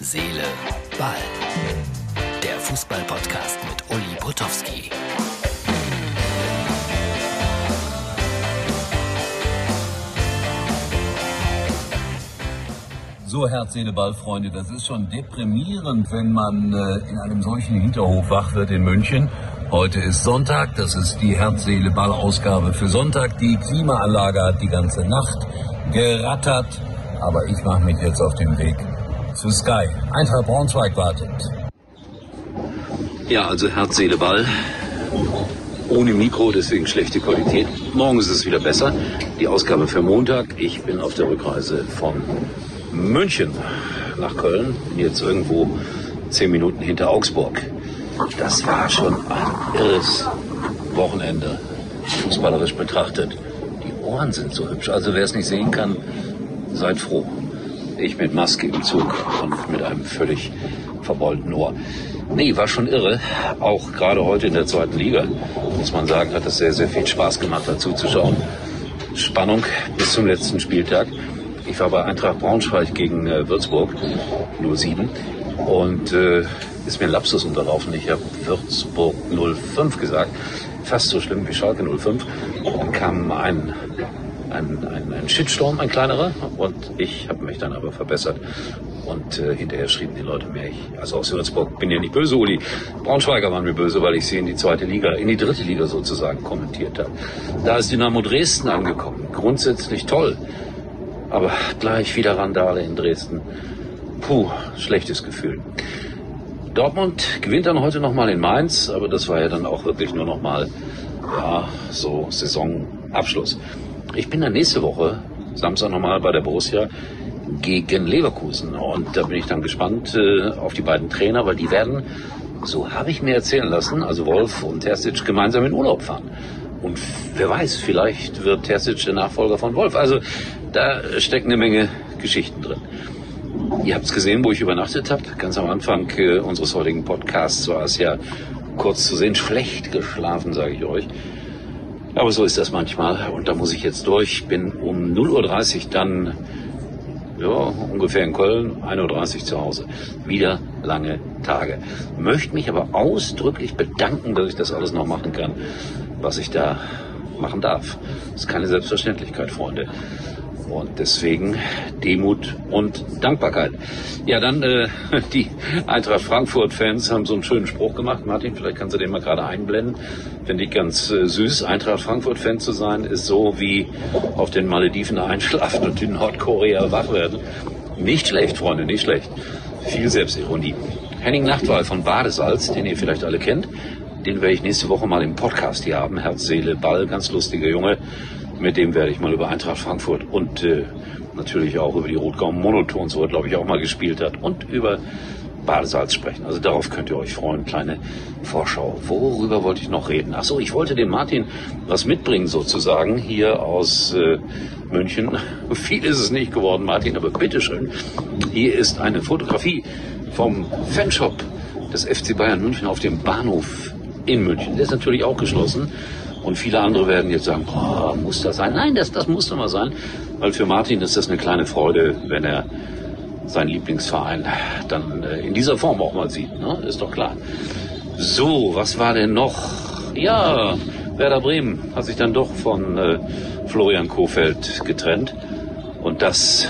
Seele, Ball. Der Fußball-Podcast mit Uli Potowski. So, Herz, Seele, Ball, Freunde, das ist schon deprimierend, wenn man äh, in einem solchen Hinterhof wach wird in München. Heute ist Sonntag, das ist die Herz, Seele, Ball Ausgabe für Sonntag. Die Klimaanlage hat die ganze Nacht gerattert, aber ich mache mich jetzt auf den Weg zu Sky. Eintracht Braunschweig wartet. Ja, also Herz, Seele, Ball. Ohne Mikro, deswegen schlechte Qualität. Morgen ist es wieder besser. Die Ausgabe für Montag. Ich bin auf der Rückreise von München nach Köln. Bin jetzt irgendwo zehn Minuten hinter Augsburg. Das war schon ein irres Wochenende, fußballerisch betrachtet. Die Ohren sind so hübsch. Also wer es nicht sehen kann, seid froh. Ich mit Maske im Zug und mit einem völlig verbeulten Ohr. Nee, war schon irre. Auch gerade heute in der zweiten Liga, muss man sagen, hat es sehr, sehr viel Spaß gemacht, dazu zu schauen. Spannung bis zum letzten Spieltag. Ich war bei Eintracht Braunschweig gegen äh, Würzburg, 07. Und äh, ist mir ein Lapsus unterlaufen. Ich habe Würzburg 05 gesagt. Fast so schlimm wie Schalke 05. Dann kam ein ein, ein, ein Shitstorm, ein kleinerer. Und ich habe mich dann aber verbessert. Und äh, hinterher schrieben die Leute mir, ich, also aus Würzburg, bin ja nicht böse, Uli. Braunschweiger waren mir böse, weil ich sie in die zweite Liga, in die dritte Liga sozusagen kommentiert habe. Da ist Dynamo Dresden angekommen. Grundsätzlich toll. Aber gleich wieder Randale in Dresden. Puh, schlechtes Gefühl. Dortmund gewinnt dann heute nochmal in Mainz, aber das war ja dann auch wirklich nur nochmal, ja, so Saisonabschluss. Ich bin dann nächste Woche, Samstag nochmal bei der Borussia gegen Leverkusen. Und da bin ich dann gespannt äh, auf die beiden Trainer, weil die werden, so habe ich mir erzählen lassen, also Wolf und Terzic gemeinsam in Urlaub fahren. Und wer weiß, vielleicht wird Terzic der Nachfolger von Wolf. Also da steckt eine Menge Geschichten drin. Ihr habt es gesehen, wo ich übernachtet habe. Ganz am Anfang äh, unseres heutigen Podcasts war es ja kurz zu sehen, schlecht geschlafen, sage ich euch. Aber so ist das manchmal und da muss ich jetzt durch. Bin um 0.30 Uhr dann ja, ungefähr in Köln, 1.30 Uhr zu Hause. Wieder lange Tage. Möchte mich aber ausdrücklich bedanken, dass ich das alles noch machen kann, was ich da machen darf. Das ist keine Selbstverständlichkeit, Freunde. Und deswegen Demut und Dankbarkeit. Ja, dann äh, die Eintracht Frankfurt-Fans haben so einen schönen Spruch gemacht. Martin, vielleicht kannst du den mal gerade einblenden. Finde ich ganz äh, süß. Eintracht Frankfurt-Fan zu sein, ist so wie auf den Malediven einschlafen und in Nordkorea wach werden. Nicht schlecht, Freunde, nicht schlecht. Viel Selbstironie. Henning Nachtwall von Badesalz, den ihr vielleicht alle kennt, den werde ich nächste Woche mal im Podcast hier haben. Herz, Seele, Ball, ganz lustiger Junge. Mit dem werde ich mal über Eintracht Frankfurt und äh, natürlich auch über die Rotgau Monotons, wo er glaube ich auch mal gespielt hat, und über Badesalz sprechen. Also darauf könnt ihr euch freuen. Kleine Vorschau. Worüber wollte ich noch reden? Ach so, ich wollte dem Martin was mitbringen sozusagen hier aus äh, München. Viel ist es nicht geworden, Martin, aber bitteschön. Hier ist eine Fotografie vom Fanshop des FC Bayern München auf dem Bahnhof in München. Der ist natürlich auch geschlossen. Und viele andere werden jetzt sagen, muss das sein? Nein, das, das muss mal sein. Weil für Martin ist das eine kleine Freude, wenn er seinen Lieblingsverein dann äh, in dieser Form auch mal sieht. Ne? Ist doch klar. So, was war denn noch? Ja, Werder Bremen hat sich dann doch von äh, Florian Kofeld getrennt. Und das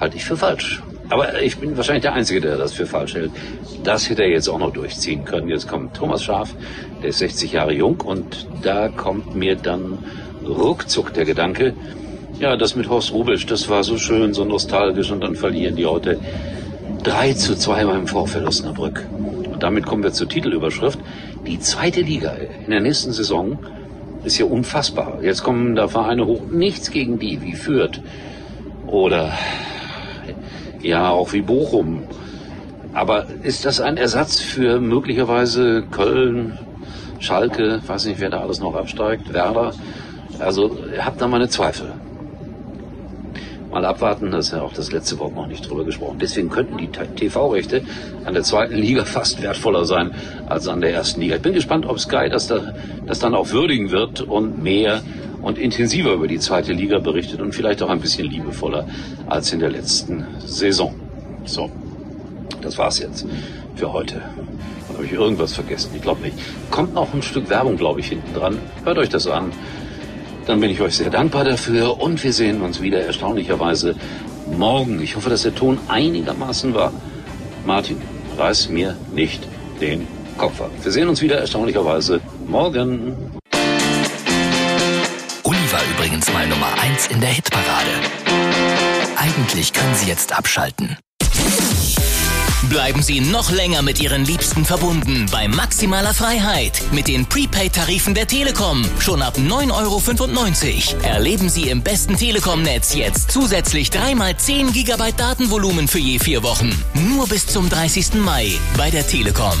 halte ich für falsch. Aber ich bin wahrscheinlich der Einzige, der das für falsch hält. Das hätte er jetzt auch noch durchziehen können. Jetzt kommt Thomas Schaf, der ist 60 Jahre jung und da kommt mir dann ruckzuck der Gedanke, ja, das mit Horst Rubisch, das war so schön, so nostalgisch und dann verlieren die heute 3 zu 2 beim VfL Osnabrück. Und damit kommen wir zur Titelüberschrift. Die zweite Liga in der nächsten Saison ist ja unfassbar. Jetzt kommen da Vereine hoch, nichts gegen die, wie Fürth oder ja, auch wie Bochum. Aber ist das ein Ersatz für möglicherweise Köln, Schalke, weiß nicht, wer da alles noch absteigt, Werder? Also habt da meine Zweifel. Mal abwarten, das ist ja auch das letzte Wort noch nicht drüber gesprochen. Deswegen könnten die TV-Rechte an der zweiten Liga fast wertvoller sein als an der ersten Liga. Ich bin gespannt, ob Sky das, da, das dann auch würdigen wird und mehr und intensiver über die zweite Liga berichtet und vielleicht auch ein bisschen liebevoller als in der letzten Saison. So, Das war's jetzt für heute. Habe ich irgendwas vergessen? Ich glaube nicht. Kommt noch ein Stück Werbung, glaube ich, hinten dran. Hört euch das an. Dann bin ich euch sehr dankbar dafür und wir sehen uns wieder erstaunlicherweise morgen. Ich hoffe, dass der Ton einigermaßen war. Martin, reiß mir nicht den Kopf ab. Wir sehen uns wieder erstaunlicherweise morgen. Übrigens mal Nummer 1 in der Hitparade. Eigentlich können Sie jetzt abschalten. Bleiben Sie noch länger mit Ihren Liebsten verbunden bei maximaler Freiheit mit den Prepaid-Tarifen der Telekom. Schon ab 9,95 Euro. Erleben Sie im besten Telekom-Netz jetzt zusätzlich 3x10 GB Datenvolumen für je vier Wochen. Nur bis zum 30. Mai bei der Telekom.